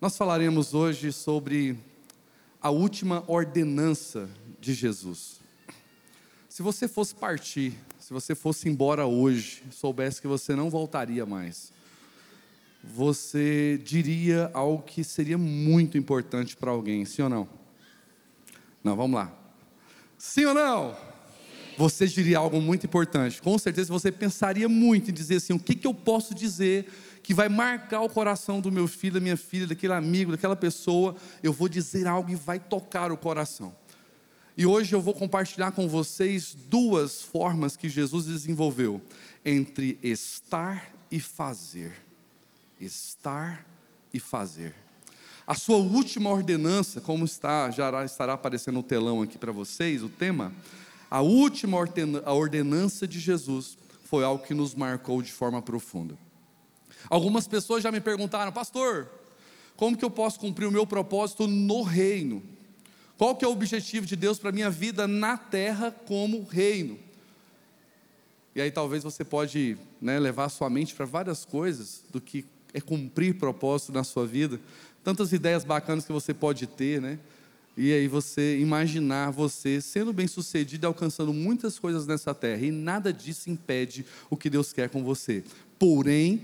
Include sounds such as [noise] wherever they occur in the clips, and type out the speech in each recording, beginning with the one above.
Nós falaremos hoje sobre a última ordenança de Jesus. Se você fosse partir, se você fosse embora hoje, soubesse que você não voltaria mais, você diria algo que seria muito importante para alguém, sim ou não? Não, vamos lá. Sim ou não? Você diria algo muito importante. Com certeza você pensaria muito em dizer assim: o que, que eu posso dizer que vai marcar o coração do meu filho, da minha filha, daquele amigo, daquela pessoa, eu vou dizer algo e vai tocar o coração. E hoje eu vou compartilhar com vocês duas formas que Jesus desenvolveu entre estar e fazer. Estar e fazer. A sua última ordenança, como está, já estará aparecendo no telão aqui para vocês, o tema, a última ordenança de Jesus foi algo que nos marcou de forma profunda. Algumas pessoas já me perguntaram, pastor, como que eu posso cumprir o meu propósito no reino? Qual que é o objetivo de Deus para a minha vida na terra como reino? E aí talvez você pode né, levar a sua mente para várias coisas do que é cumprir propósito na sua vida. Tantas ideias bacanas que você pode ter, né? E aí você imaginar você sendo bem sucedido e alcançando muitas coisas nessa terra. E nada disso impede o que Deus quer com você. Porém,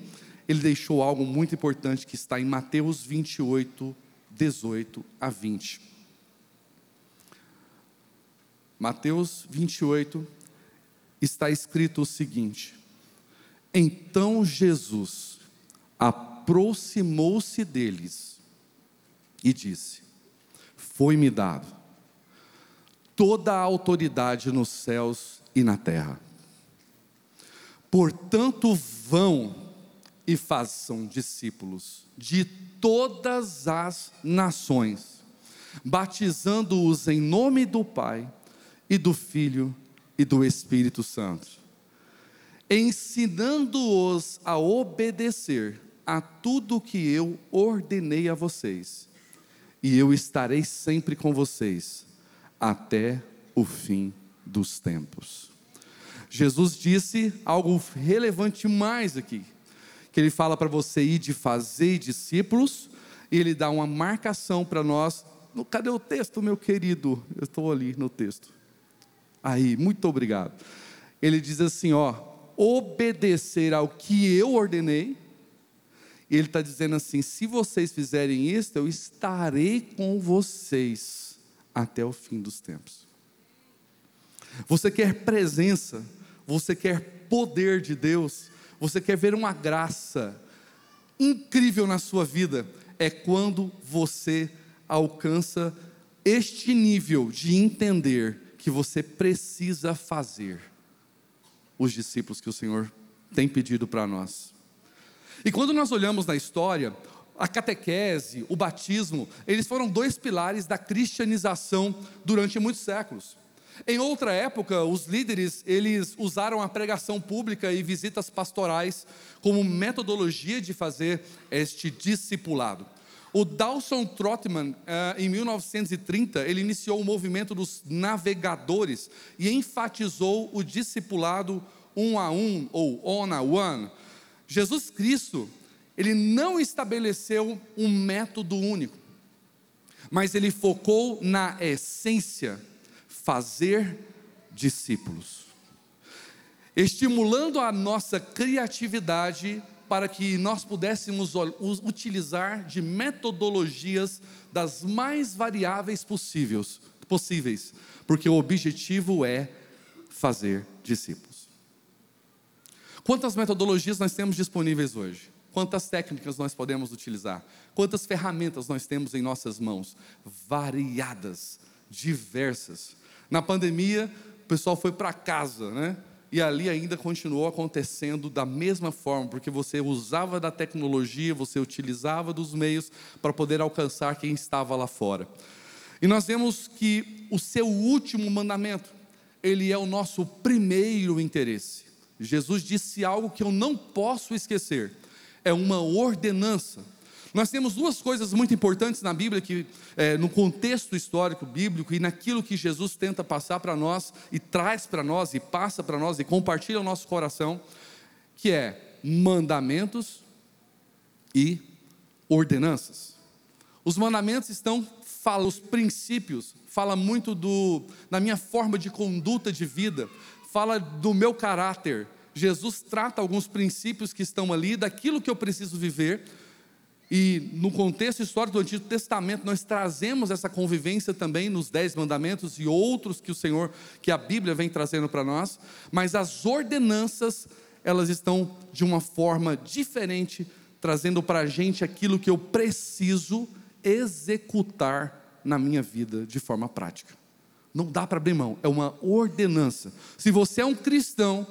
ele deixou algo muito importante que está em Mateus 28, 18 a 20. Mateus 28 está escrito o seguinte: Então Jesus aproximou-se deles e disse: Foi-me dado toda a autoridade nos céus e na terra. Portanto, vão e façam discípulos de todas as nações, batizando-os em nome do Pai e do Filho e do Espírito Santo, ensinando-os a obedecer a tudo que eu ordenei a vocês, e eu estarei sempre com vocês até o fim dos tempos. Jesus disse algo relevante mais aqui que ele fala para você ir de fazer discípulos, e ele dá uma marcação para nós. Cadê o texto, meu querido? Eu estou ali no texto. Aí, muito obrigado. Ele diz assim: ó, obedecer ao que eu ordenei. E ele está dizendo assim: se vocês fizerem isso, eu estarei com vocês até o fim dos tempos. Você quer presença, você quer poder de Deus, você quer ver uma graça incrível na sua vida, é quando você alcança este nível de entender que você precisa fazer os discípulos que o Senhor tem pedido para nós. E quando nós olhamos na história, a catequese, o batismo, eles foram dois pilares da cristianização durante muitos séculos. Em outra época, os líderes, eles usaram a pregação pública e visitas pastorais como metodologia de fazer este discipulado. O Dawson Trotman, eh, em 1930, ele iniciou o movimento dos navegadores e enfatizou o discipulado um a um ou on a one. Jesus Cristo, ele não estabeleceu um método único, mas ele focou na essência fazer discípulos, estimulando a nossa criatividade para que nós pudéssemos utilizar de metodologias das mais variáveis possíveis, possíveis, porque o objetivo é fazer discípulos. Quantas metodologias nós temos disponíveis hoje? Quantas técnicas nós podemos utilizar? Quantas ferramentas nós temos em nossas mãos? Variadas, diversas. Na pandemia, o pessoal foi para casa, né? E ali ainda continuou acontecendo da mesma forma, porque você usava da tecnologia, você utilizava dos meios para poder alcançar quem estava lá fora. E nós vemos que o seu último mandamento, ele é o nosso primeiro interesse. Jesus disse algo que eu não posso esquecer. É uma ordenança nós temos duas coisas muito importantes na Bíblia, que é, no contexto histórico bíblico e naquilo que Jesus tenta passar para nós e traz para nós e passa para nós e compartilha o nosso coração, que é mandamentos e ordenanças. Os mandamentos estão fala os princípios, fala muito do da minha forma de conduta de vida, fala do meu caráter. Jesus trata alguns princípios que estão ali, daquilo que eu preciso viver. E no contexto histórico do Antigo Testamento, nós trazemos essa convivência também nos Dez Mandamentos e outros que o Senhor, que a Bíblia vem trazendo para nós, mas as ordenanças, elas estão de uma forma diferente, trazendo para a gente aquilo que eu preciso executar na minha vida de forma prática. Não dá para abrir mão, é uma ordenança. Se você é um cristão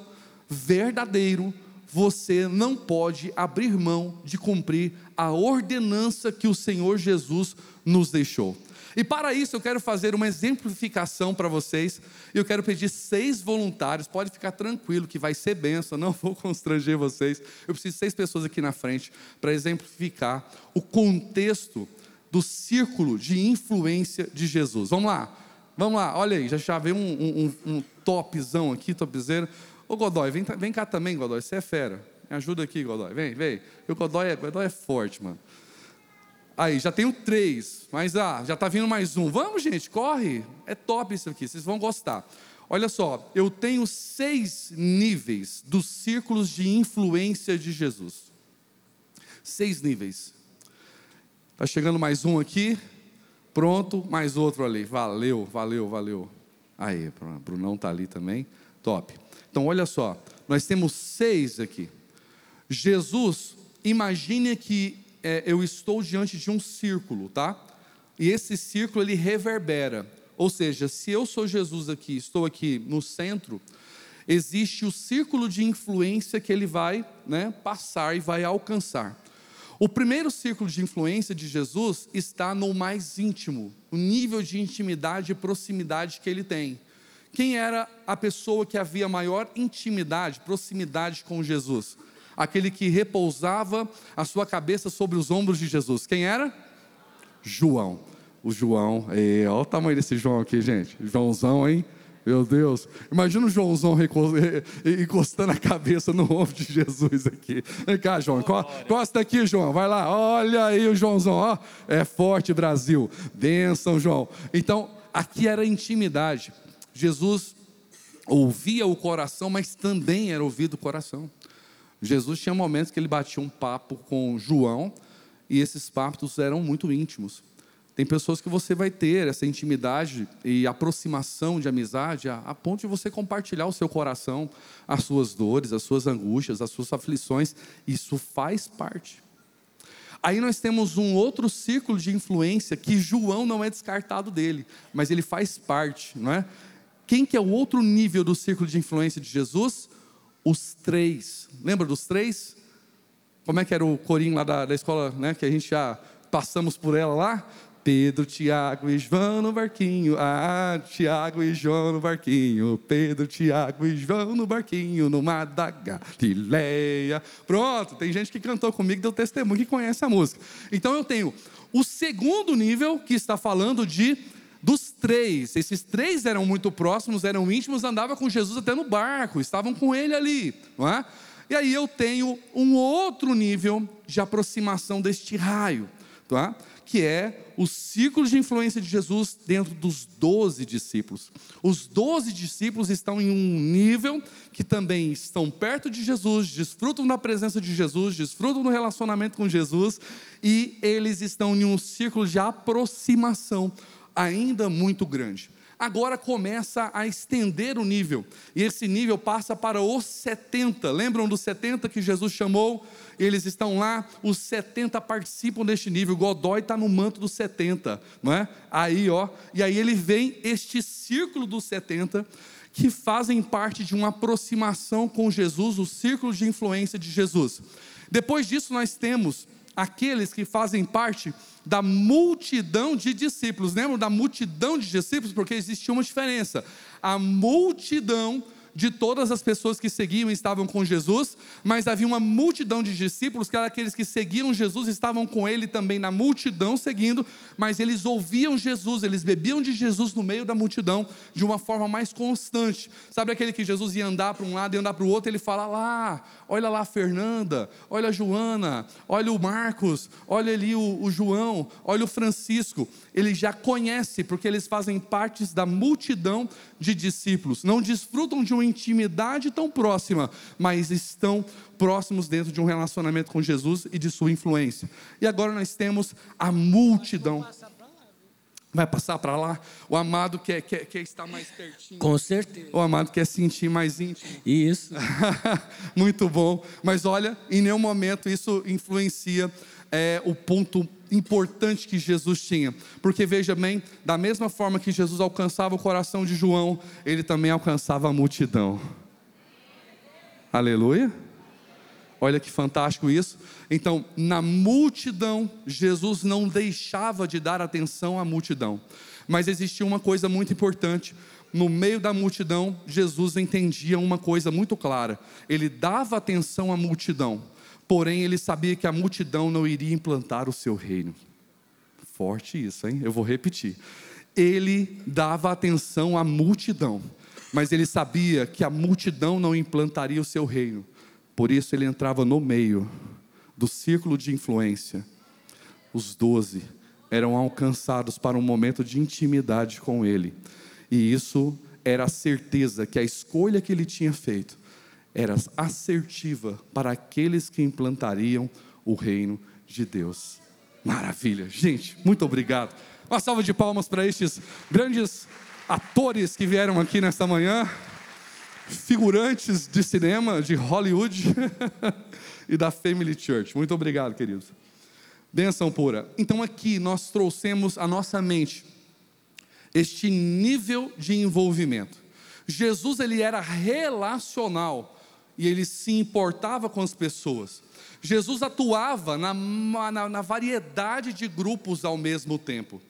verdadeiro, você não pode abrir mão de cumprir a ordenança que o Senhor Jesus nos deixou. E para isso eu quero fazer uma exemplificação para vocês. Eu quero pedir seis voluntários. Pode ficar tranquilo que vai ser benção. Não [laughs] vou constranger vocês. Eu preciso de seis pessoas aqui na frente para exemplificar o contexto do círculo de influência de Jesus. Vamos lá, vamos lá. Olha aí, já já veio um, um, um topzão aqui, topzera. Ô Godoy, vem, vem cá também, Godoy. Você é fera. Me ajuda aqui, Godoy. Vem, vem. O Godoy é, Godoy é forte, mano. Aí, já tenho três, mas ah, já está vindo mais um. Vamos, gente, corre. É top isso aqui, vocês vão gostar. Olha só, eu tenho seis níveis dos círculos de influência de Jesus. Seis níveis. Está chegando mais um aqui. Pronto, mais outro ali. Valeu, valeu, valeu. Aí, Brunão está ali também. Top. Então, olha só, nós temos seis aqui. Jesus, imagine que é, eu estou diante de um círculo, tá? E esse círculo ele reverbera. Ou seja, se eu sou Jesus aqui, estou aqui no centro, existe o círculo de influência que ele vai né, passar e vai alcançar. O primeiro círculo de influência de Jesus está no mais íntimo, o nível de intimidade e proximidade que ele tem. Quem era a pessoa que havia maior intimidade, proximidade com Jesus? Aquele que repousava a sua cabeça sobre os ombros de Jesus. Quem era? João. O João, olha o tamanho desse João aqui, gente. Joãozão, hein? Meu Deus, imagina o Joãozão encostando a cabeça no ombro de Jesus aqui. Vem cá, João, encosta aqui, João, vai lá, olha aí o Joãozão, ó, é forte Brasil, bênção, João. Então, aqui era intimidade. Jesus ouvia o coração, mas também era ouvido o coração. Jesus tinha momentos que ele batia um papo com João, e esses papos eram muito íntimos. Tem pessoas que você vai ter essa intimidade e aproximação de amizade a, a, ponto de você compartilhar o seu coração, as suas dores, as suas angústias, as suas aflições. Isso faz parte. Aí nós temos um outro círculo de influência que João não é descartado dele, mas ele faz parte, não é? Quem que é o outro nível do círculo de influência de Jesus? Os três. Lembra dos três? Como é que era o corinho lá da, da escola, né? Que a gente já passamos por ela lá? Pedro, Tiago e João no barquinho. Ah, Tiago e João no barquinho. Pedro, Tiago e João no barquinho. No da Galileia. Pronto, tem gente que cantou comigo, deu testemunho, que conhece a música. Então eu tenho o segundo nível, que está falando de dos três. Esses três eram muito próximos, eram íntimos, andava com Jesus até no barco, estavam com ele ali, não é? E aí eu tenho um outro nível de aproximação deste raio, tá? Que é o círculo de influência de Jesus dentro dos doze discípulos. Os doze discípulos estão em um nível que também estão perto de Jesus, desfrutam da presença de Jesus, desfrutam do relacionamento com Jesus, e eles estão em um círculo de aproximação ainda muito grande agora começa a estender o nível, e esse nível passa para os 70. Lembram dos 70 que Jesus chamou? Eles estão lá, os 70 participam deste nível. Godói está no manto dos 70, não é? Aí, ó, e aí ele vem este círculo dos 70 que fazem parte de uma aproximação com Jesus, o círculo de influência de Jesus. Depois disso, nós temos aqueles que fazem parte da multidão de discípulos. Lembram da multidão de discípulos? Porque existia uma diferença. A multidão de todas as pessoas que seguiam e estavam com Jesus, mas havia uma multidão de discípulos, que eram aqueles que seguiam Jesus, estavam com ele também na multidão seguindo, mas eles ouviam Jesus, eles bebiam de Jesus no meio da multidão de uma forma mais constante. Sabe aquele que Jesus ia andar para um lado e andar para o outro, ele fala lá, olha lá a Fernanda, olha a Joana, olha o Marcos, olha ali o, o João, olha o Francisco. Ele já conhece, porque eles fazem parte da multidão de discípulos. Não desfrutam de uma intimidade tão próxima, mas estão próximos dentro de um relacionamento com Jesus e de sua influência. E agora nós temos a multidão. Vai passar para lá? O amado quer, quer, quer estar mais pertinho. Com certeza. O amado quer sentir mais íntimo. Isso. [laughs] Muito bom. Mas olha, em nenhum momento isso influencia é, o ponto importante que Jesus tinha. Porque veja bem, da mesma forma que Jesus alcançava o coração de João, ele também alcançava a multidão. Aleluia. Olha que fantástico isso. Então, na multidão, Jesus não deixava de dar atenção à multidão. Mas existia uma coisa muito importante. No meio da multidão, Jesus entendia uma coisa muito clara. Ele dava atenção à multidão, porém ele sabia que a multidão não iria implantar o seu reino. Forte isso, hein? Eu vou repetir. Ele dava atenção à multidão, mas ele sabia que a multidão não implantaria o seu reino. Por isso ele entrava no meio do círculo de influência. Os doze eram alcançados para um momento de intimidade com ele. E isso era a certeza que a escolha que ele tinha feito era assertiva para aqueles que implantariam o reino de Deus. Maravilha, gente, muito obrigado. Uma salva de palmas para estes grandes atores que vieram aqui nesta manhã figurantes de cinema de Hollywood [laughs] e da Family Church. Muito obrigado, queridos. Benção pura. Então aqui nós trouxemos à nossa mente este nível de envolvimento. Jesus ele era relacional e ele se importava com as pessoas. Jesus atuava na, na, na variedade de grupos ao mesmo tempo.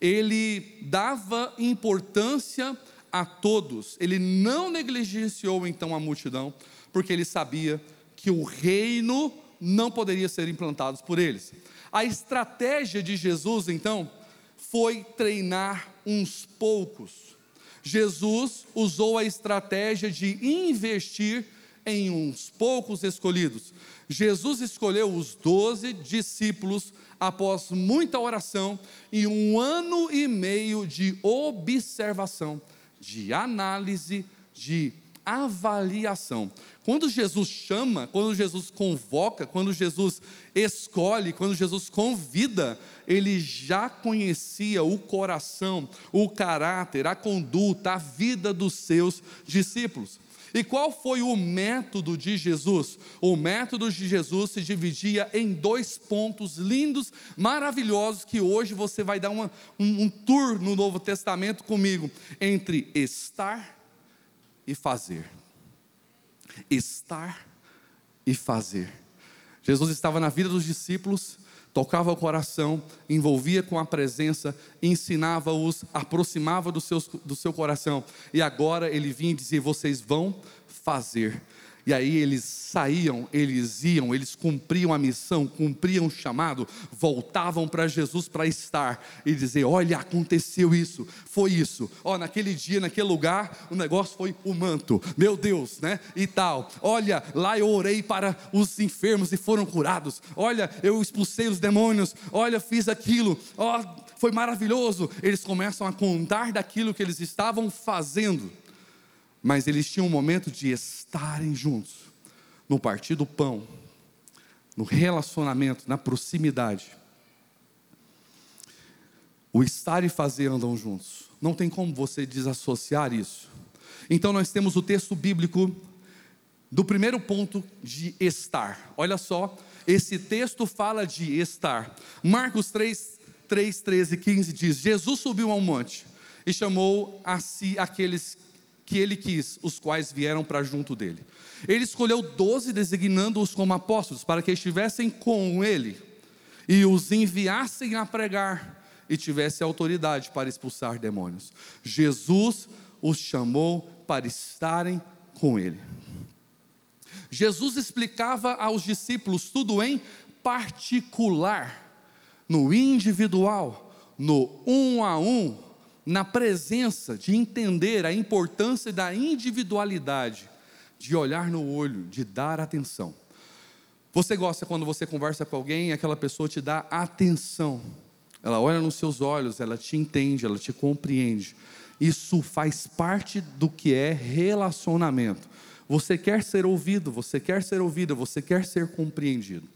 Ele dava importância a todos. Ele não negligenciou então a multidão, porque ele sabia que o reino não poderia ser implantado por eles. A estratégia de Jesus então foi treinar uns poucos. Jesus usou a estratégia de investir em uns poucos escolhidos. Jesus escolheu os doze discípulos após muita oração e um ano e meio de observação de análise, de avaliação. Quando Jesus chama, quando Jesus convoca, quando Jesus escolhe, quando Jesus convida, ele já conhecia o coração, o caráter, a conduta, a vida dos seus discípulos. E qual foi o método de Jesus? O método de Jesus se dividia em dois pontos lindos, maravilhosos, que hoje você vai dar uma, um, um tour no Novo Testamento comigo, entre estar e fazer. Estar e fazer. Jesus estava na vida dos discípulos, tocava o coração, envolvia com a presença, ensinava-os, aproximava do seu, do seu coração. E agora ele vinha e dizia: Vocês vão fazer. E aí eles saíam, eles iam, eles cumpriam a missão, cumpriam o chamado, voltavam para Jesus para estar e dizer: Olha, aconteceu isso, foi isso. Ó, naquele dia, naquele lugar, o negócio foi o manto, meu Deus, né? E tal. Olha, lá eu orei para os enfermos e foram curados. Olha, eu expulsei os demônios. Olha, fiz aquilo. Ó, foi maravilhoso. Eles começam a contar daquilo que eles estavam fazendo mas eles tinham um momento de estarem juntos, no partir do pão, no relacionamento, na proximidade. O estar e fazer andam juntos. Não tem como você desassociar isso. Então nós temos o texto bíblico do primeiro ponto de estar. Olha só, esse texto fala de estar. Marcos 3, 3, 13 e 15 diz: Jesus subiu ao monte e chamou a si aqueles que ele quis, os quais vieram para junto dele. Ele escolheu doze, designando-os como apóstolos, para que estivessem com ele e os enviassem a pregar e tivesse autoridade para expulsar demônios. Jesus os chamou para estarem com Ele. Jesus explicava aos discípulos tudo em particular, no individual, no um a um, na presença de entender a importância da individualidade, de olhar no olho, de dar atenção. Você gosta quando você conversa com alguém e aquela pessoa te dá atenção. Ela olha nos seus olhos, ela te entende, ela te compreende. Isso faz parte do que é relacionamento. Você quer ser ouvido, você quer ser ouvida, você quer ser compreendido.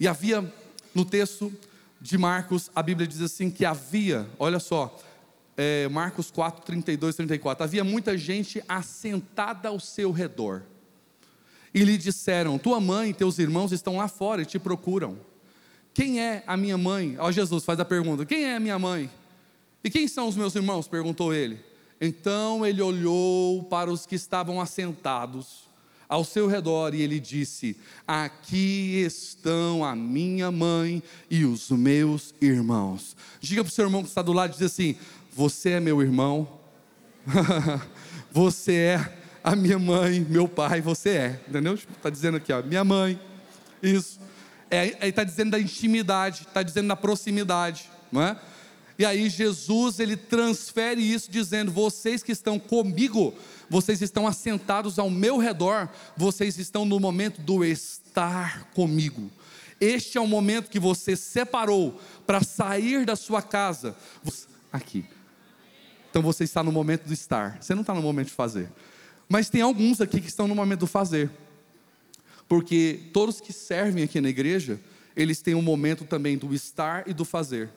E havia no texto de Marcos, a Bíblia diz assim: que havia, olha só, é, Marcos 4, 32, 34, havia muita gente assentada ao seu redor. E lhe disseram: Tua mãe e teus irmãos estão lá fora e te procuram. Quem é a minha mãe? Ó, Jesus faz a pergunta: Quem é a minha mãe? E quem são os meus irmãos? perguntou ele. Então ele olhou para os que estavam assentados ao seu redor e ele disse: Aqui estão a minha mãe e os meus irmãos. Diga para o seu irmão que está do lado e diz assim: Você é meu irmão, [laughs] você é a minha mãe, meu pai, você é, entendeu? Está tipo, dizendo aqui, ó, minha mãe, isso. É, está dizendo da intimidade, está dizendo da proximidade, não é? E aí Jesus ele transfere isso dizendo: vocês que estão comigo, vocês estão assentados ao meu redor, vocês estão no momento do estar comigo. Este é o momento que você separou para sair da sua casa. Aqui. Então você está no momento do estar. Você não está no momento de fazer. Mas tem alguns aqui que estão no momento do fazer porque todos que servem aqui na igreja, eles têm um momento também do estar e do fazer.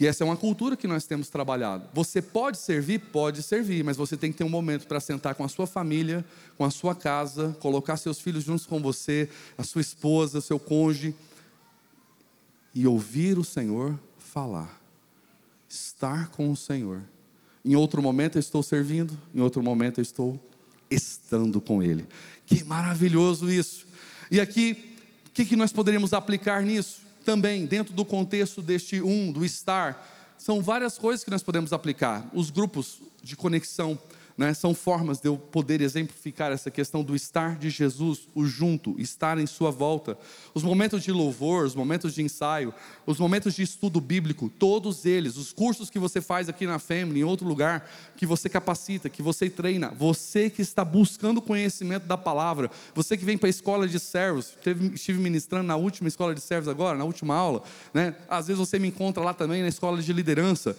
E essa é uma cultura que nós temos trabalhado. Você pode servir? Pode servir, mas você tem que ter um momento para sentar com a sua família, com a sua casa, colocar seus filhos juntos com você, a sua esposa, seu cônjuge, e ouvir o Senhor falar. Estar com o Senhor. Em outro momento eu estou servindo, em outro momento eu estou estando com Ele. Que maravilhoso isso. E aqui, o que, que nós poderíamos aplicar nisso? Também, dentro do contexto deste um, do estar, são várias coisas que nós podemos aplicar. Os grupos de conexão né, são formas de eu poder exemplificar essa questão do estar de Jesus, o junto, estar em sua volta. Os momentos de louvor, os momentos de ensaio, os momentos de estudo bíblico, todos eles, os cursos que você faz aqui na Family, em outro lugar, que você capacita, que você treina, você que está buscando conhecimento da palavra, você que vem para a escola de servos, estive ministrando na última escola de servos agora, na última aula, né? às vezes você me encontra lá também na escola de liderança.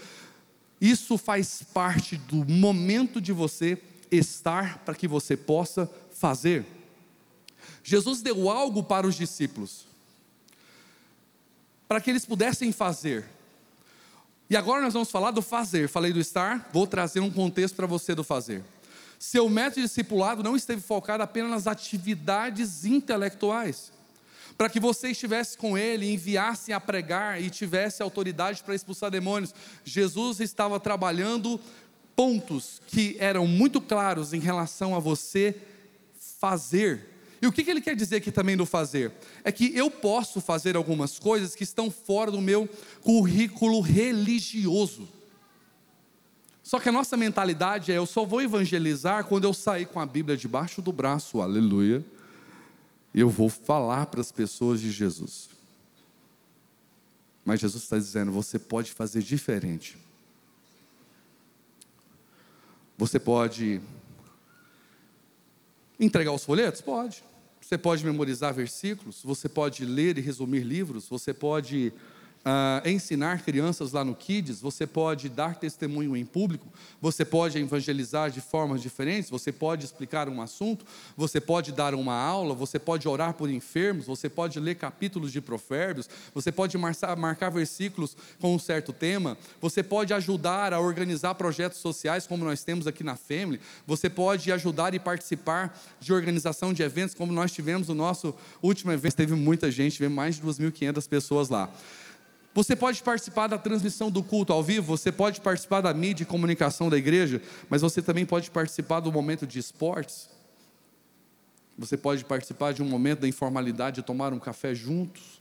Isso faz parte do momento de você estar para que você possa fazer. Jesus deu algo para os discípulos, para que eles pudessem fazer. E agora nós vamos falar do fazer. Falei do estar, vou trazer um contexto para você do fazer. Seu método discipulado não esteve focado apenas nas atividades intelectuais para que você estivesse com ele, enviasse a pregar e tivesse autoridade para expulsar demônios. Jesus estava trabalhando pontos que eram muito claros em relação a você fazer. E o que ele quer dizer aqui também do fazer? É que eu posso fazer algumas coisas que estão fora do meu currículo religioso. Só que a nossa mentalidade é: eu só vou evangelizar quando eu sair com a Bíblia debaixo do braço, aleluia eu vou falar para as pessoas de Jesus. Mas Jesus está dizendo: você pode fazer diferente. Você pode entregar os folhetos? Pode. Você pode memorizar versículos, você pode ler e resumir livros, você pode uh, ensinar crianças lá no Kids, você pode dar testemunho em público, você pode evangelizar de formas diferentes, você pode explicar um assunto, você pode dar uma aula, você pode orar por enfermos, você pode ler capítulos de provérbios, você pode marcar, marcar versículos com um certo tema, você pode ajudar a organizar projetos sociais como nós temos aqui na Family, você pode ajudar e participar de organização de eventos como nós tivemos no nosso último evento, teve muita gente, teve mais de 2.500 pessoas lá. Você pode participar da transmissão do culto ao vivo, você pode participar da mídia e comunicação da igreja, mas você também pode participar do momento de esportes. Você pode participar de um momento da informalidade de tomar um café juntos.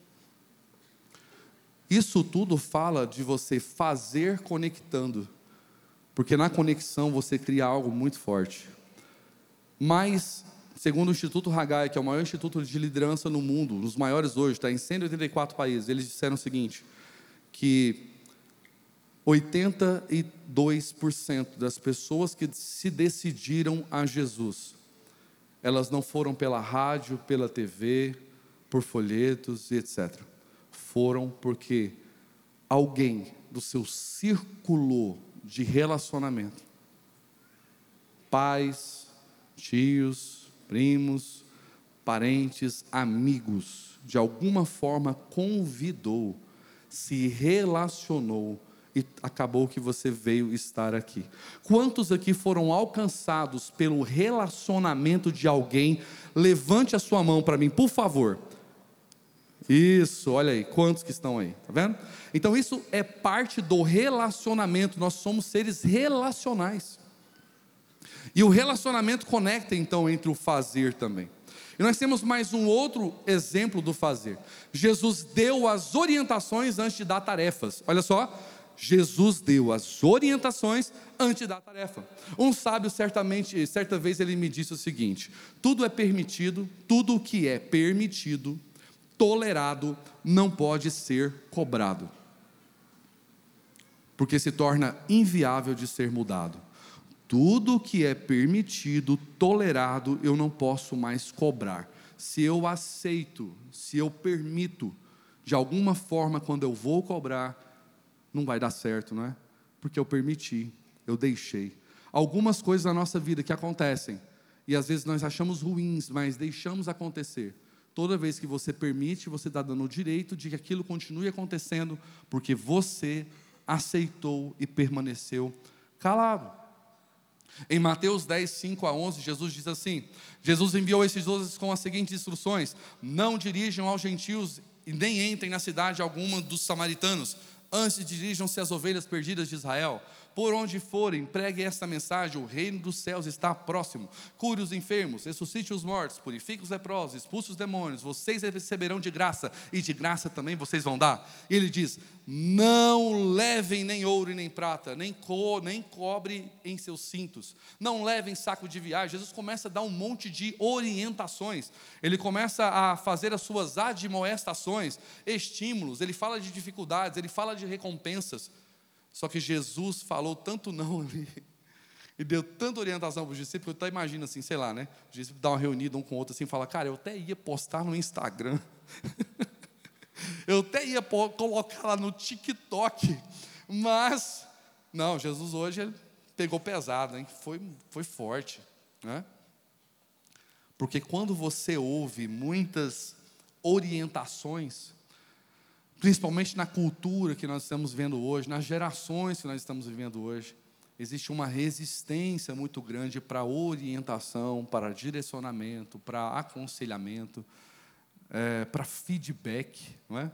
Isso tudo fala de você fazer conectando, Porque na conexão você cria algo muito forte. Mas, segundo o Instituto Hagai, que é o maior instituto de liderança no mundo, um dos maiores hoje, está em 184 países, eles disseram o seguinte: que 82% das pessoas que se decidiram a Jesus, elas não foram pela rádio, pela TV, por folhetos e etc. Foram porque alguém do seu círculo de relacionamento, pais, tios, primos, parentes, amigos, de alguma forma convidou, se relacionou e acabou que você veio estar aqui. Quantos aqui foram alcançados pelo relacionamento de alguém? Levante a sua mão para mim, por favor. Isso, olha aí, quantos que estão aí, tá vendo? Então isso é parte do relacionamento, nós somos seres relacionais. E o relacionamento conecta então entre o fazer também. E nós temos mais um outro exemplo do fazer. Jesus deu as orientações antes de dar tarefas. Olha só, Jesus deu as orientações antes de dar tarefa. Um sábio certamente, certa vez ele me disse o seguinte: tudo é permitido, tudo o que é permitido tolerado não pode ser cobrado, porque se torna inviável de ser mudado. Tudo que é permitido, tolerado, eu não posso mais cobrar. Se eu aceito, se eu permito, de alguma forma, quando eu vou cobrar, não vai dar certo, não é? Porque eu permiti, eu deixei. Algumas coisas na nossa vida que acontecem, e às vezes nós achamos ruins, mas deixamos acontecer Toda vez que você permite, você está dando o direito de que aquilo continue acontecendo, porque você aceitou e permaneceu calado. Em Mateus 10, 5 a 11, Jesus diz assim: Jesus enviou esses doze com as seguintes instruções: Não dirijam aos gentios e nem entrem na cidade alguma dos samaritanos, antes dirijam-se às ovelhas perdidas de Israel. Por onde forem, pregue esta mensagem: o reino dos céus está próximo. Cure os enfermos, ressuscite os mortos, purifique os leprosos, expulse os demônios. Vocês receberão de graça, e de graça também vocês vão dar. E ele diz: Não levem nem ouro e nem prata, nem, co, nem cobre em seus cintos. Não levem saco de viagem. Jesus começa a dar um monte de orientações. Ele começa a fazer as suas admoestações, estímulos. Ele fala de dificuldades, ele fala de recompensas. Só que Jesus falou tanto não ali, e deu tanta orientação para os discípulos, eu até imagino assim, sei lá, né? Os discípulos dão uma reunida um com o outro assim, fala, cara, eu até ia postar no Instagram, [laughs] eu até ia colocar lá no TikTok, mas, não, Jesus hoje pegou pesado, hein? Foi, foi forte, né? Porque quando você ouve muitas orientações, principalmente na cultura que nós estamos vendo hoje, nas gerações que nós estamos vivendo hoje, existe uma resistência muito grande para orientação, para direcionamento, para aconselhamento, é, para feedback, não é?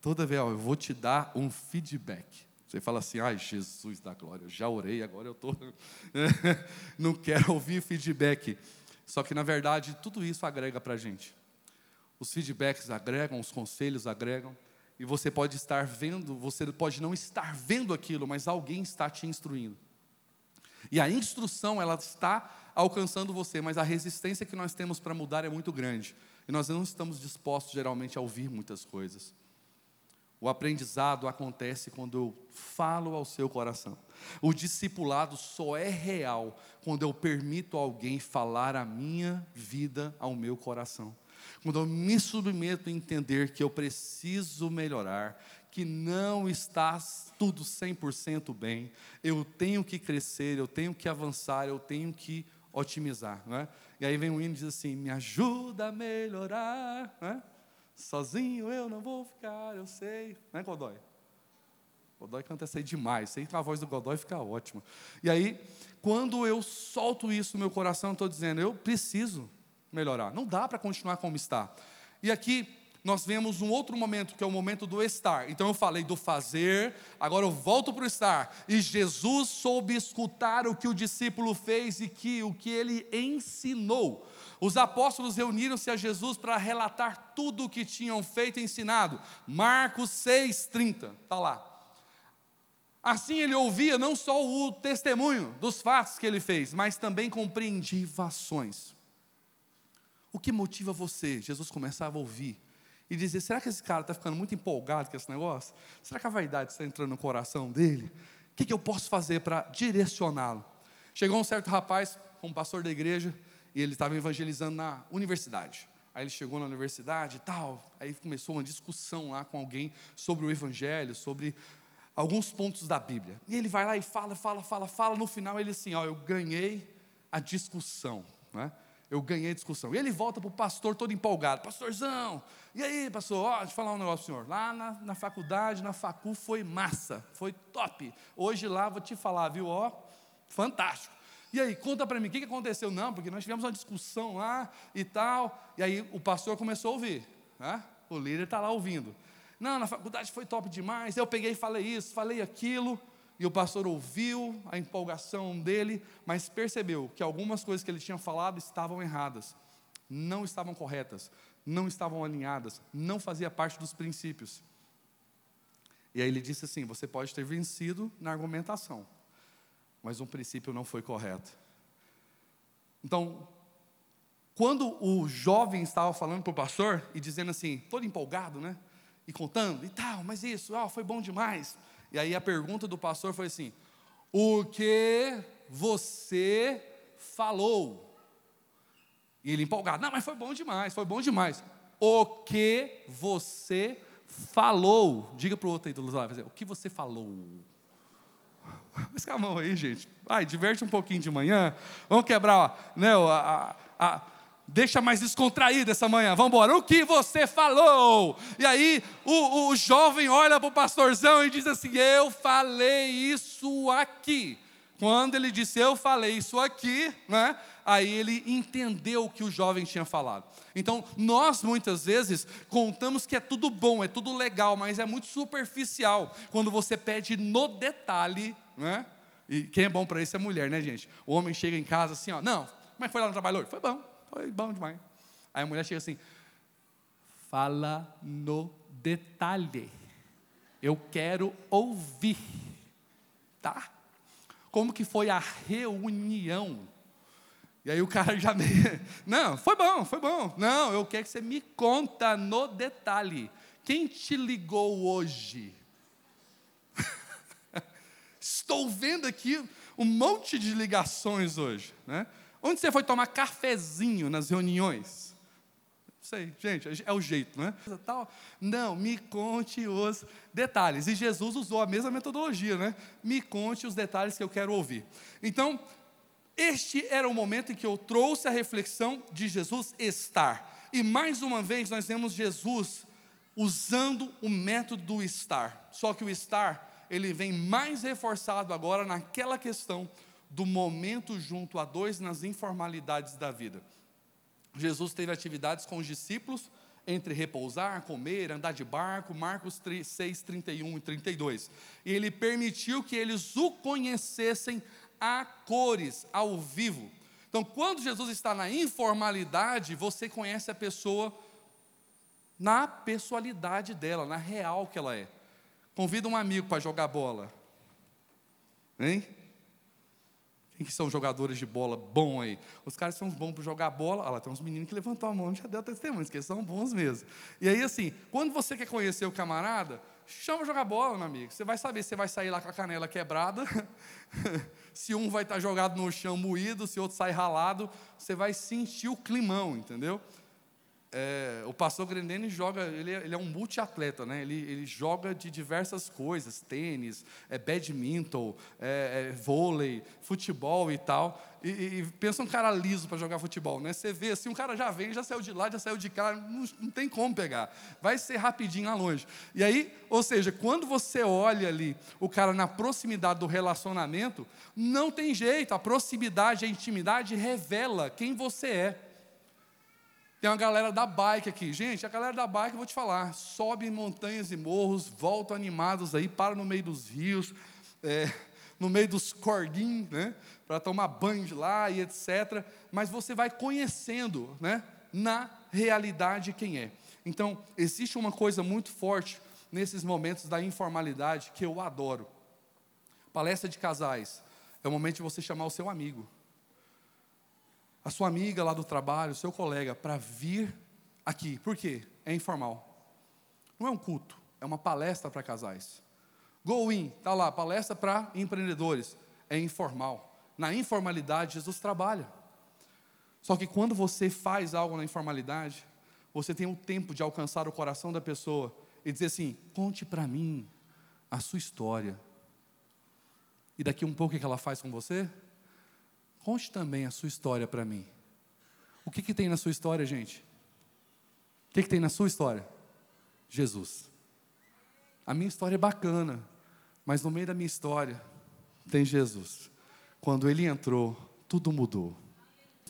Toda vez, ó, eu vou te dar um feedback. Você fala assim, ai, Jesus da glória, eu já orei, agora eu estou. [laughs] não quero ouvir feedback. Só que, na verdade, tudo isso agrega para a gente. Os feedbacks agregam, os conselhos agregam. E você pode estar vendo, você pode não estar vendo aquilo, mas alguém está te instruindo. E a instrução, ela está alcançando você, mas a resistência que nós temos para mudar é muito grande. E nós não estamos dispostos geralmente a ouvir muitas coisas. O aprendizado acontece quando eu falo ao seu coração. O discipulado só é real quando eu permito alguém falar a minha vida ao meu coração quando eu me submeto a entender que eu preciso melhorar, que não está tudo 100% bem, eu tenho que crescer, eu tenho que avançar, eu tenho que otimizar. Não é? E aí vem um hino e diz assim: me ajuda a melhorar. Não é? Sozinho eu não vou ficar, eu sei. Não é, Godoy? Godoy canta essa aí demais. Sei que a voz do Godoy fica ótima. E aí, quando eu solto isso no meu coração, estou dizendo: eu preciso melhorar. Não dá para continuar como está. E aqui nós vemos um outro momento, que é o momento do estar. Então eu falei do fazer, agora eu volto para o estar. E Jesus soube escutar o que o discípulo fez e que o que ele ensinou. Os apóstolos reuniram-se a Jesus para relatar tudo o que tinham feito e ensinado. Marcos 6:30, está lá. Assim ele ouvia não só o testemunho dos fatos que ele fez, mas também compreendia ações. O que motiva você? Jesus começava a ouvir e dizer: será que esse cara está ficando muito empolgado com esse negócio? Será que a vaidade está entrando no coração dele? O que, que eu posso fazer para direcioná-lo? Chegou um certo rapaz, um pastor da igreja, e ele estava evangelizando na universidade. Aí ele chegou na universidade e tal, aí começou uma discussão lá com alguém sobre o evangelho, sobre alguns pontos da Bíblia. E ele vai lá e fala, fala, fala, fala. No final ele assim, ó, eu ganhei a discussão, né? Eu ganhei a discussão. E ele volta para o pastor todo empolgado. Pastorzão, e aí, pastor? Ó, deixa eu falar um negócio, senhor. Lá na, na faculdade, na facu, foi massa, foi top. Hoje lá, vou te falar, viu? Ó, fantástico. E aí, conta para mim, o que aconteceu? Não, porque nós tivemos uma discussão lá e tal. E aí o pastor começou a ouvir. Né? O líder está lá ouvindo. Não, na faculdade foi top demais. Eu peguei e falei isso, falei aquilo. E o pastor ouviu a empolgação dele, mas percebeu que algumas coisas que ele tinha falado estavam erradas, não estavam corretas, não estavam alinhadas, não fazia parte dos princípios. E aí ele disse assim: Você pode ter vencido na argumentação, mas um princípio não foi correto. Então, quando o jovem estava falando para o pastor e dizendo assim, todo empolgado, né? e contando e tal, mas isso, ah, foi bom demais. E aí a pergunta do pastor foi assim: O que você falou? E ele empolgado: Não, mas foi bom demais, foi bom demais. O que você falou? Diga para o outro aí do lado, o que você falou? [laughs] Mas calma a mão aí, gente. Vai, diverte um pouquinho de manhã. Vamos quebrar né, a, a, a Deixa mais descontraído essa manhã, vamos embora. O que você falou? E aí o, o jovem olha para o pastorzão e diz assim: Eu falei isso aqui. Quando ele disse eu falei isso aqui, né? Aí ele entendeu o que o jovem tinha falado. Então, nós muitas vezes contamos que é tudo bom, é tudo legal, mas é muito superficial quando você pede no detalhe, né? E quem é bom para isso é mulher, né, gente? O homem chega em casa assim, ó, não, como é foi lá no trabalho hoje? Foi bom. Foi bom demais. Aí a mulher chega assim: fala no detalhe. Eu quero ouvir. Tá? Como que foi a reunião? E aí o cara já meio, [laughs] não, foi bom, foi bom. Não, eu quero que você me conta no detalhe. Quem te ligou hoje? [laughs] Estou vendo aqui um monte de ligações hoje, né? Onde você foi tomar cafezinho nas reuniões? Não sei, gente, é o jeito, não é? Não, me conte os detalhes. E Jesus usou a mesma metodologia, né? Me conte os detalhes que eu quero ouvir. Então, este era o momento em que eu trouxe a reflexão de Jesus estar. E mais uma vez nós vemos Jesus usando o método do estar. Só que o estar, ele vem mais reforçado agora naquela questão do momento junto a dois nas informalidades da vida. Jesus teve atividades com os discípulos entre repousar, comer, andar de barco, Marcos 3, 6, 31 e 32. E ele permitiu que eles o conhecessem a cores, ao vivo. Então, quando Jesus está na informalidade, você conhece a pessoa na pessoalidade dela, na real que ela é. Convida um amigo para jogar bola. Hein? Quem que são jogadores de bola bom aí? Os caras são bons para jogar bola. Olha lá, tem uns meninos que levantou a mão e já deu testemunho, que eles são bons mesmo. E aí, assim, quando você quer conhecer o camarada, chama jogar bola, meu amigo. Você vai saber se vai sair lá com a canela quebrada, [laughs] se um vai estar jogado no chão moído, se outro sai ralado. Você vai sentir o climão, entendeu? É, o pastor Grendene joga, ele é, ele é um multiatleta, né? ele, ele joga de diversas coisas, tênis, é badminton, é, é vôlei, futebol e tal. E, e, pensa um cara liso para jogar futebol, né? Você vê assim, um cara já vem, já saiu de lá, já saiu de cá, não, não tem como pegar. Vai ser rapidinho lá longe. E aí, ou seja, quando você olha ali o cara na proximidade do relacionamento, não tem jeito, a proximidade, a intimidade revela quem você é. Tem uma galera da bike aqui. Gente, a galera da bike, eu vou te falar, sobe montanhas e morros, voltam animados aí, para no meio dos rios, é, no meio dos corguinhos, né? Para tomar banho de lá e etc. Mas você vai conhecendo, né? Na realidade quem é. Então, existe uma coisa muito forte nesses momentos da informalidade que eu adoro. Palestra de casais é o momento de você chamar o seu amigo, a sua amiga lá do trabalho, o seu colega, para vir aqui. Por quê? É informal. Não é um culto, é uma palestra para casais. Go In, está lá, palestra para empreendedores. É informal. Na informalidade, Jesus trabalha. Só que quando você faz algo na informalidade, você tem um tempo de alcançar o coração da pessoa e dizer assim: conte para mim a sua história. E daqui um pouco o que ela faz com você? Conte também a sua história para mim. O que, que tem na sua história, gente? O que, que tem na sua história? Jesus. A minha história é bacana, mas no meio da minha história tem Jesus. Quando ele entrou, tudo mudou.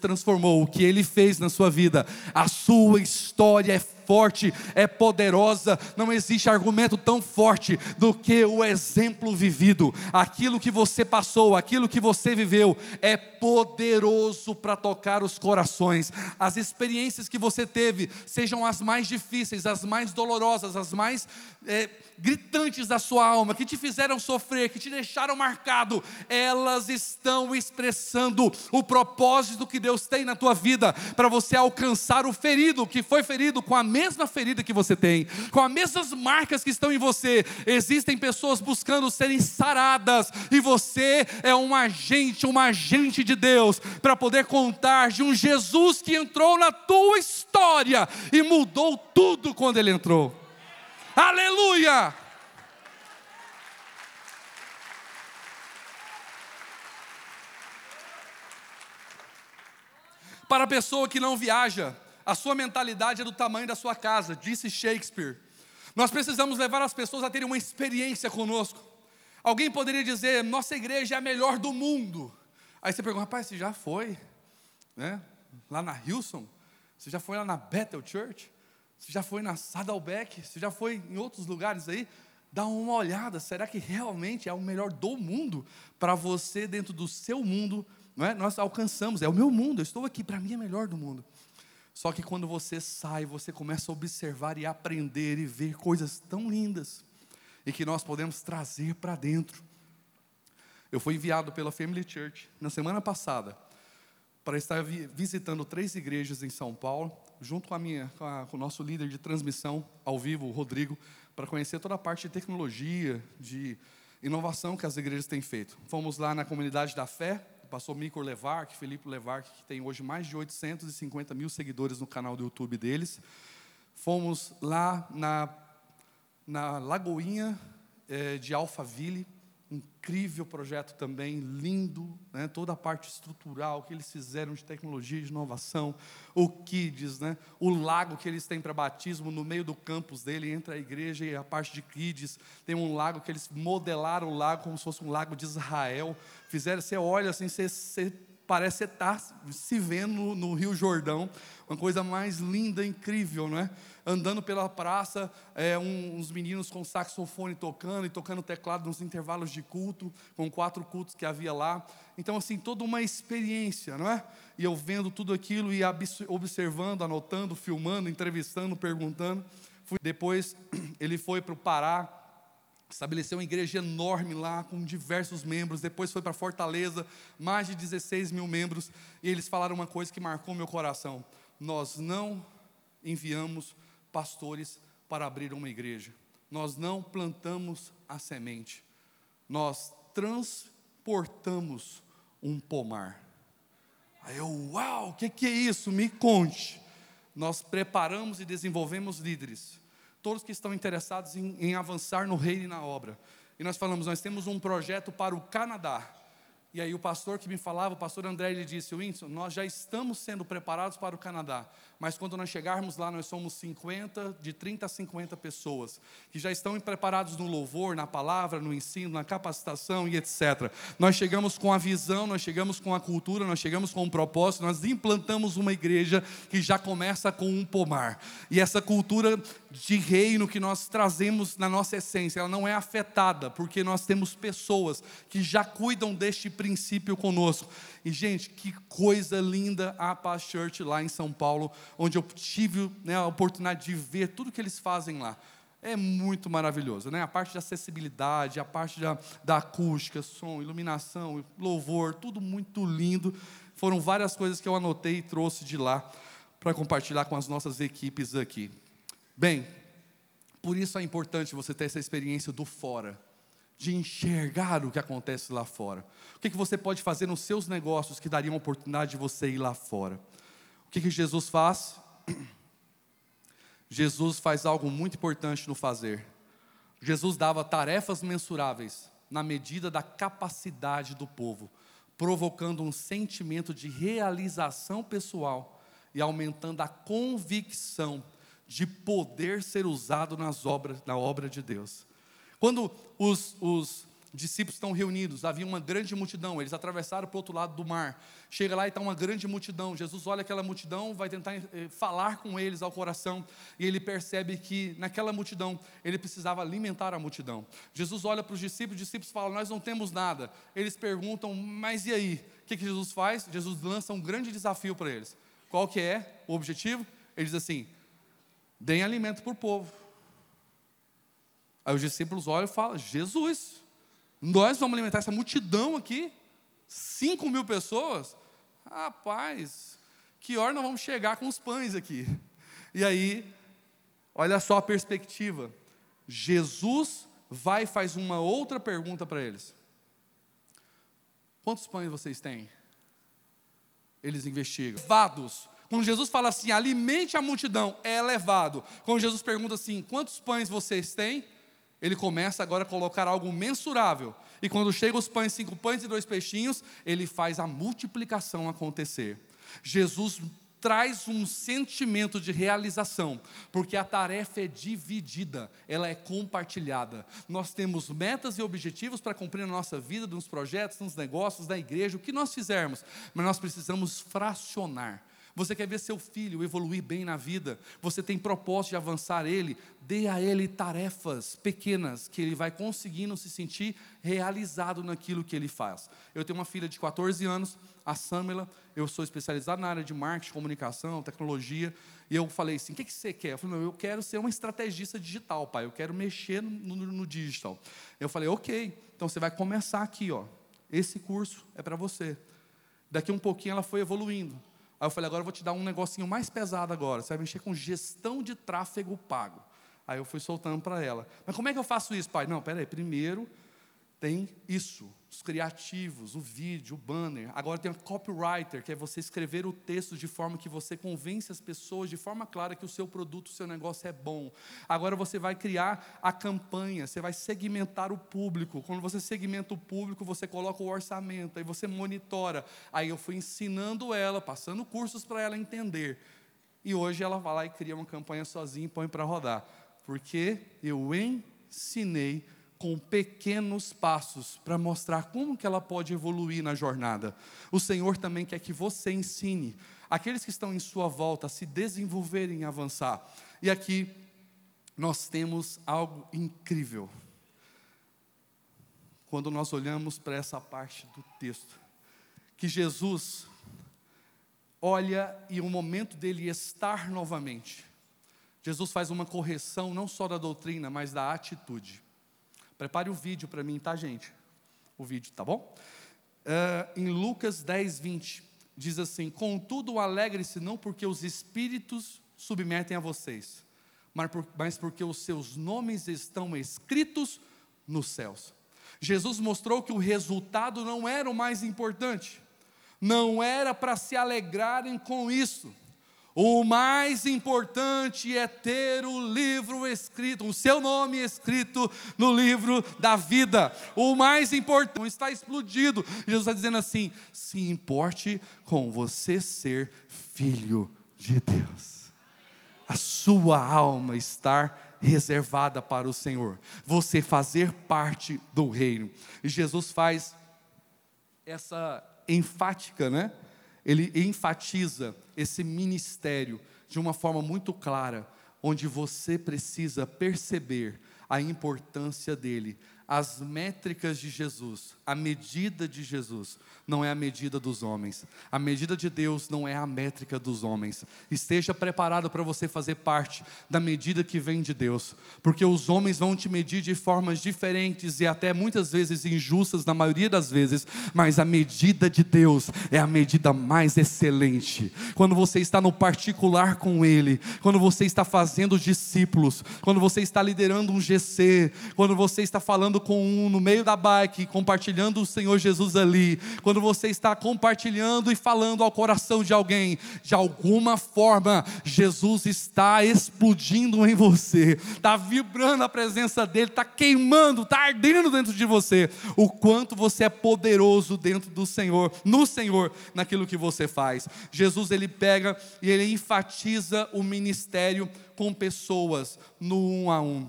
Transformou o que ele fez na sua vida. A sua história é forte, é poderosa, não existe argumento tão forte do que o exemplo vivido. Aquilo que você passou, aquilo que você viveu, é poderoso para tocar os corações. As experiências que você teve, sejam as mais difíceis, as mais dolorosas, as mais é, gritantes da sua alma, que te fizeram sofrer, que te deixaram marcado, elas estão expressando o propósito que Deus tem na tua vida, para você alcançar o ferido, que foi ferido com a ferida que você tem, com as mesmas marcas que estão em você. Existem pessoas buscando serem saradas, e você é um agente, um agente de Deus, para poder contar de um Jesus que entrou na tua história e mudou tudo quando ele entrou. Aleluia! Para a pessoa que não viaja, a sua mentalidade é do tamanho da sua casa, disse Shakespeare. Nós precisamos levar as pessoas a terem uma experiência conosco. Alguém poderia dizer, nossa igreja é a melhor do mundo. Aí você pergunta, rapaz, você já foi né? lá na Hilson? Você já foi lá na Bethel Church? Você já foi na Saddleback? Você já foi em outros lugares aí? Dá uma olhada, será que realmente é o melhor do mundo para você dentro do seu mundo? Não é? Nós alcançamos, é o meu mundo, eu estou aqui, para mim é melhor do mundo. Só que quando você sai, você começa a observar e aprender e ver coisas tão lindas e que nós podemos trazer para dentro. Eu fui enviado pela Family Church na semana passada para estar visitando três igrejas em São Paulo, junto com, a minha, com, a, com o nosso líder de transmissão ao vivo, o Rodrigo, para conhecer toda a parte de tecnologia, de inovação que as igrejas têm feito. Fomos lá na comunidade da fé, pastor Mikor Levark, Felipe Levark, que tem hoje mais de 850 mil seguidores no canal do YouTube deles. Fomos lá na, na Lagoinha é, de Alphaville, incrível projeto também, lindo, né? toda a parte estrutural que eles fizeram de tecnologia, de inovação, o Kids, né? o lago que eles têm para batismo no meio do campus dele, entre a igreja e a parte de Kids, tem um lago que eles modelaram o lago como se fosse um lago de Israel, fizeram, você olha assim, você, você parece estar se vendo no, no Rio Jordão, uma coisa mais linda, incrível, não é? Andando pela praça, é, um, uns meninos com saxofone tocando e tocando teclado nos intervalos de culto, com quatro cultos que havia lá. Então, assim, toda uma experiência, não é? E eu vendo tudo aquilo e observando, anotando, filmando, entrevistando, perguntando. Depois, [clears throat] ele foi para o Pará, estabeleceu uma igreja enorme lá, com diversos membros. Depois foi para Fortaleza, mais de 16 mil membros. E eles falaram uma coisa que marcou meu coração: Nós não enviamos pastores para abrir uma igreja, nós não plantamos a semente, nós transportamos um pomar. Aí eu, uau, o que, que é isso? Me conte. Nós preparamos e desenvolvemos líderes todos que estão interessados em, em avançar no reino e na obra. E nós falamos, nós temos um projeto para o Canadá. E aí o pastor que me falava, o pastor André, ele disse, Winston, nós já estamos sendo preparados para o Canadá, mas quando nós chegarmos lá, nós somos 50, de 30 a 50 pessoas, que já estão preparados no louvor, na palavra, no ensino, na capacitação e etc. Nós chegamos com a visão, nós chegamos com a cultura, nós chegamos com um propósito, nós implantamos uma igreja que já começa com um pomar. E essa cultura de reino que nós trazemos na nossa essência, ela não é afetada, porque nós temos pessoas que já cuidam deste princípio conosco. E, gente, que coisa linda a Paz Church lá em São Paulo, onde eu tive né, a oportunidade de ver tudo que eles fazem lá. é muito maravilhoso, né? A parte de acessibilidade, a parte da, da acústica, som, iluminação, louvor, tudo muito lindo. Foram várias coisas que eu anotei e trouxe de lá para compartilhar com as nossas equipes aqui. Bem, por isso é importante você ter essa experiência do fora, de enxergar o que acontece lá fora. O que, que você pode fazer nos seus negócios que daria uma oportunidade de você ir lá fora? O que, que Jesus faz? [clears throat] Jesus faz algo muito importante no fazer. Jesus dava tarefas mensuráveis na medida da capacidade do povo, provocando um sentimento de realização pessoal e aumentando a convicção de poder ser usado nas obras, na obra de Deus. Quando os, os discípulos estão reunidos, havia uma grande multidão, eles atravessaram para o outro lado do mar. Chega lá e está uma grande multidão. Jesus olha aquela multidão, vai tentar eh, falar com eles ao coração, e ele percebe que naquela multidão ele precisava alimentar a multidão. Jesus olha para os discípulos, os discípulos falam: Nós não temos nada. Eles perguntam: Mas e aí? O que, que Jesus faz? Jesus lança um grande desafio para eles. Qual que é o objetivo? Ele diz assim: Deem alimento para o povo. Aí os discípulos olham e falam: Jesus, nós vamos alimentar essa multidão aqui? 5 mil pessoas? Rapaz, que hora nós vamos chegar com os pães aqui? E aí, olha só a perspectiva. Jesus vai e faz uma outra pergunta para eles: Quantos pães vocês têm? Eles investigam. Vados. Quando Jesus fala assim, alimente a multidão, é elevado. Quando Jesus pergunta assim, quantos pães vocês têm? Ele começa agora a colocar algo mensurável. E quando chega os pães, cinco pães e dois peixinhos, ele faz a multiplicação acontecer. Jesus traz um sentimento de realização, porque a tarefa é dividida, ela é compartilhada. Nós temos metas e objetivos para cumprir na nossa vida, nos projetos, nos negócios, da igreja, o que nós fizermos, mas nós precisamos fracionar. Você quer ver seu filho evoluir bem na vida? Você tem propósito de avançar ele? Dê a ele tarefas pequenas que ele vai conseguindo se sentir realizado naquilo que ele faz. Eu tenho uma filha de 14 anos, a Samela. Eu sou especializado na área de marketing, comunicação, tecnologia. E eu falei assim: o que, que você quer? Eu falei: eu quero ser uma estrategista digital, pai. Eu quero mexer no, no, no digital. Eu falei: ok, então você vai começar aqui, ó. Esse curso é para você. Daqui um pouquinho ela foi evoluindo. Aí eu falei, agora eu vou te dar um negocinho mais pesado agora. Você vai mexer com gestão de tráfego pago. Aí eu fui soltando para ela. Mas como é que eu faço isso, pai? Não, peraí, primeiro tem isso, os criativos, o vídeo, o banner. Agora tem o copywriter, que é você escrever o texto de forma que você convence as pessoas de forma clara que o seu produto, o seu negócio é bom. Agora você vai criar a campanha, você vai segmentar o público. Quando você segmenta o público, você coloca o orçamento, aí você monitora. Aí eu fui ensinando ela, passando cursos para ela entender. E hoje ela vai lá e cria uma campanha sozinha e põe para rodar. Porque eu ensinei com pequenos passos para mostrar como que ela pode evoluir na jornada. O Senhor também quer que você ensine aqueles que estão em sua volta a se desenvolverem e avançar. E aqui nós temos algo incrível. Quando nós olhamos para essa parte do texto, que Jesus olha e o momento dele estar novamente. Jesus faz uma correção não só da doutrina, mas da atitude. Prepare o vídeo para mim, tá, gente? O vídeo, tá bom? Uh, em Lucas 10, 20, diz assim: Contudo, alegre-se não porque os espíritos submetem a vocês, mas, por, mas porque os seus nomes estão escritos nos céus. Jesus mostrou que o resultado não era o mais importante, não era para se alegrarem com isso o mais importante é ter o livro escrito, o seu nome escrito no livro da vida. O mais importante está explodido. Jesus está dizendo assim: se importe com você ser filho de Deus. A sua alma estar reservada para o Senhor. Você fazer parte do reino. E Jesus faz essa enfática, né? Ele enfatiza esse ministério de uma forma muito clara, onde você precisa perceber a importância dele, as métricas de Jesus, a medida de Jesus, não é a medida dos homens. A medida de Deus não é a métrica dos homens. Esteja preparado para você fazer parte da medida que vem de Deus, porque os homens vão te medir de formas diferentes e até muitas vezes injustas, na maioria das vezes, mas a medida de Deus é a medida mais excelente. Quando você está no particular com Ele, quando você está fazendo discípulos, quando você está liderando um GC, quando você está falando com um no meio da bike, compartilhando o Senhor Jesus ali, quando você está compartilhando e falando ao coração de alguém, de alguma forma, Jesus está explodindo em você, está vibrando a presença dEle, está queimando, está ardendo dentro de você, o quanto você é poderoso dentro do Senhor, no Senhor, naquilo que você faz. Jesus, ele pega e ele enfatiza o ministério com pessoas no um a um.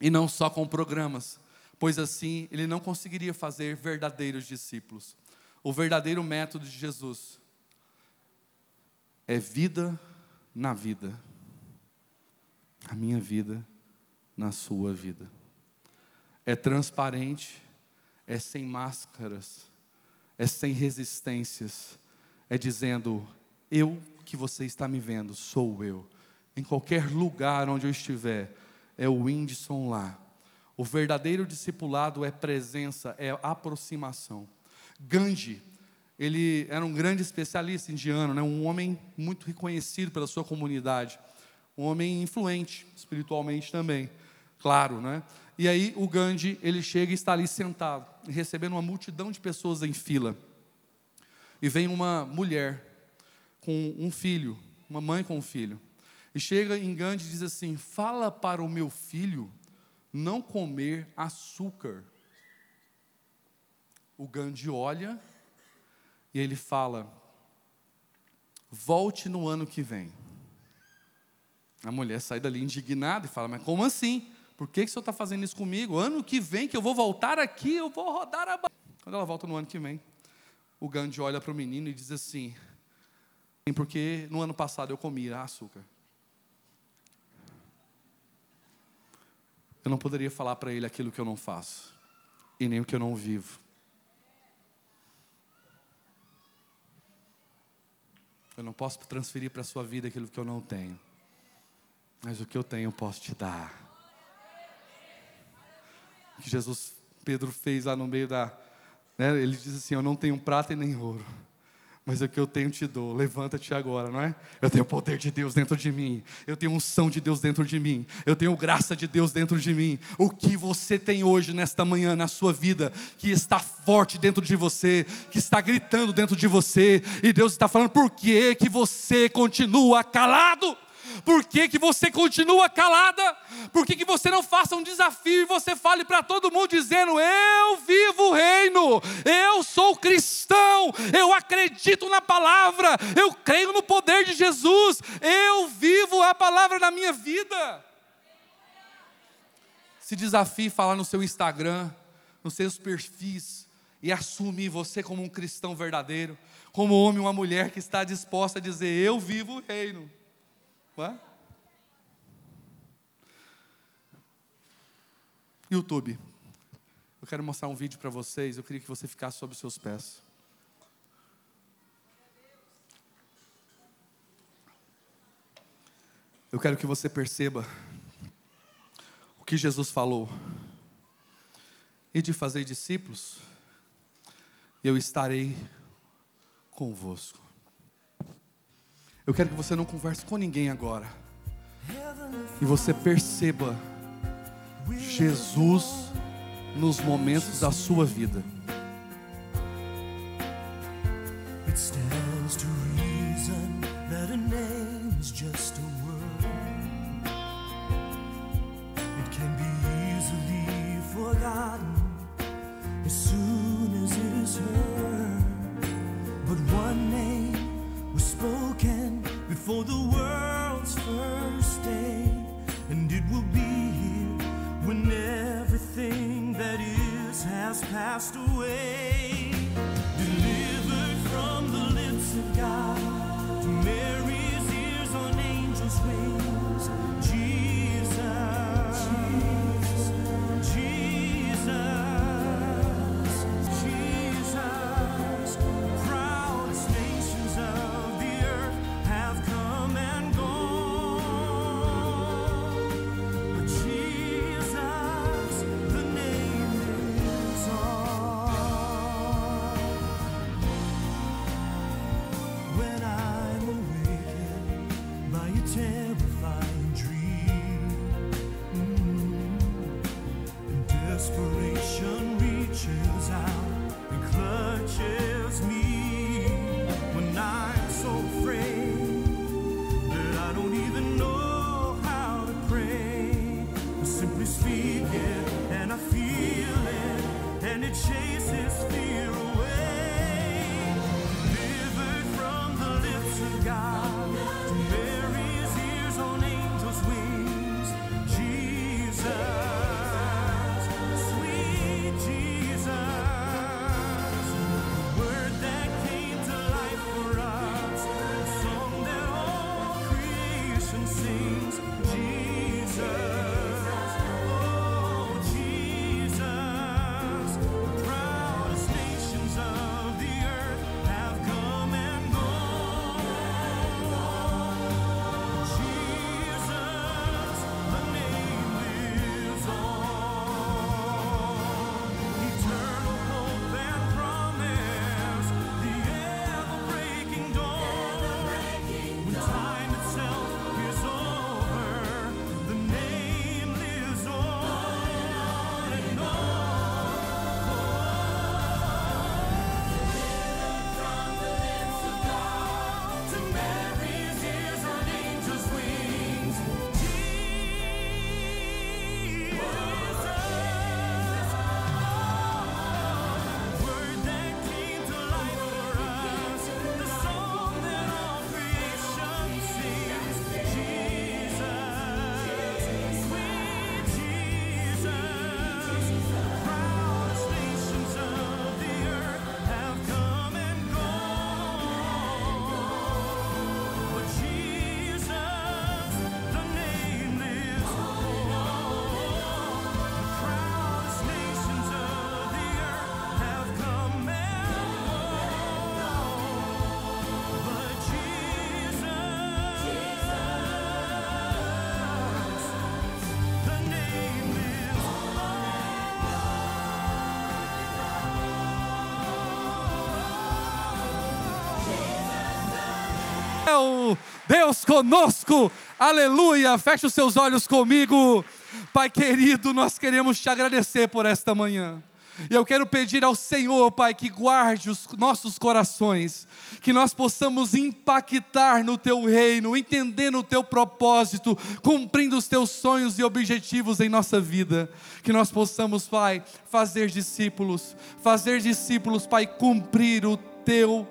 E não só com programas pois assim ele não conseguiria fazer verdadeiros discípulos. O verdadeiro método de Jesus é vida na vida, a minha vida na sua vida. É transparente, é sem máscaras, é sem resistências, é dizendo: eu que você está me vendo, sou eu. Em qualquer lugar onde eu estiver, é o Whindersson lá o verdadeiro discipulado é presença, é aproximação. Gandhi, ele era um grande especialista indiano, né? um homem muito reconhecido pela sua comunidade, um homem influente espiritualmente também, claro, né? E aí o Gandhi, ele chega e está ali sentado, recebendo uma multidão de pessoas em fila. E vem uma mulher com um filho, uma mãe com um filho. E chega em Gandhi e diz assim: "Fala para o meu filho não comer açúcar. O Gandhi olha e ele fala: volte no ano que vem. A mulher sai dali indignada e fala: Mas como assim? Por que, que o senhor está fazendo isso comigo? Ano que vem que eu vou voltar aqui, eu vou rodar a. Quando ela volta no ano que vem, o Gandhi olha para o menino e diz assim: Porque no ano passado eu comi açúcar. Eu não poderia falar para ele aquilo que eu não faço e nem o que eu não vivo. Eu não posso transferir para a sua vida aquilo que eu não tenho. Mas o que eu tenho eu posso te dar. Que Jesus, Pedro fez lá no meio da. Né, ele diz assim: Eu não tenho prata e nem ouro mas o que eu tenho te dou. Levanta-te agora, não é? Eu tenho o poder de Deus dentro de mim. Eu tenho unção de Deus dentro de mim. Eu tenho graça de Deus dentro de mim. O que você tem hoje, nesta manhã, na sua vida, que está forte dentro de você, que está gritando dentro de você, e Deus está falando, por que, que você continua calado? Por que, que você continua calada? Por que, que você não faça um desafio e você fale para todo mundo dizendo: Eu vivo o reino, eu sou cristão, eu acredito na palavra, eu creio no poder de Jesus, eu vivo a palavra na minha vida. Se desafie falar no seu Instagram, nos seus perfis, e assumir você como um cristão verdadeiro, como homem ou uma mulher que está disposta a dizer: Eu vivo o reino. Ué? YouTube. Eu quero mostrar um vídeo para vocês. Eu queria que você ficasse sobre os seus pés. Eu quero que você perceba o que Jesus falou. E de fazer discípulos, eu estarei convosco. Eu quero que você não converse com ninguém agora. E você perceba Jesus nos momentos da sua vida. Deus conosco, aleluia. Feche os seus olhos comigo, Pai querido. Nós queremos te agradecer por esta manhã. E eu quero pedir ao Senhor, Pai, que guarde os nossos corações, que nós possamos impactar no Teu reino, entendendo o Teu propósito, cumprindo os Teus sonhos e objetivos em nossa vida. Que nós possamos, Pai, fazer discípulos, fazer discípulos, Pai, cumprir o Teu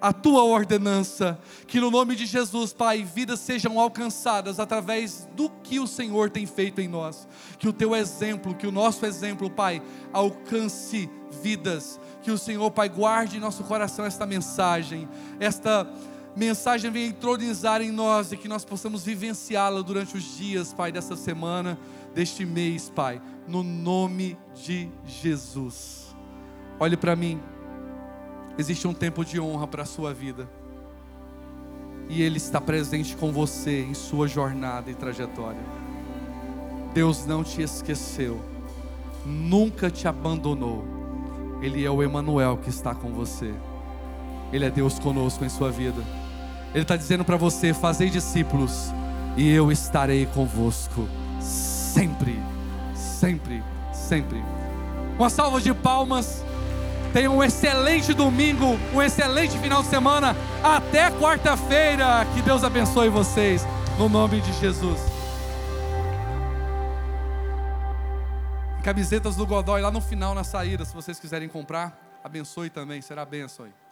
a tua ordenança, que no nome de Jesus, Pai, vidas sejam alcançadas através do que o Senhor tem feito em nós, que o teu exemplo, que o nosso exemplo, Pai, alcance vidas, que o Senhor, Pai, guarde em nosso coração esta mensagem, esta mensagem venha entronizar em nós e que nós possamos vivenciá-la durante os dias, Pai, dessa semana, deste mês, Pai, no nome de Jesus. Olhe para mim. Existe um tempo de honra para a sua vida. E Ele está presente com você em sua jornada e trajetória. Deus não te esqueceu, nunca te abandonou. Ele é o Emanuel que está com você. Ele é Deus conosco em sua vida. Ele está dizendo para você: fazei discípulos, e eu estarei convosco sempre, sempre, sempre. Uma salva de palmas. Tenha um excelente domingo, um excelente final de semana. Até quarta-feira. Que Deus abençoe vocês. No nome de Jesus. Camisetas do Godoy lá no final, na saída, se vocês quiserem comprar. Abençoe também, será benção aí.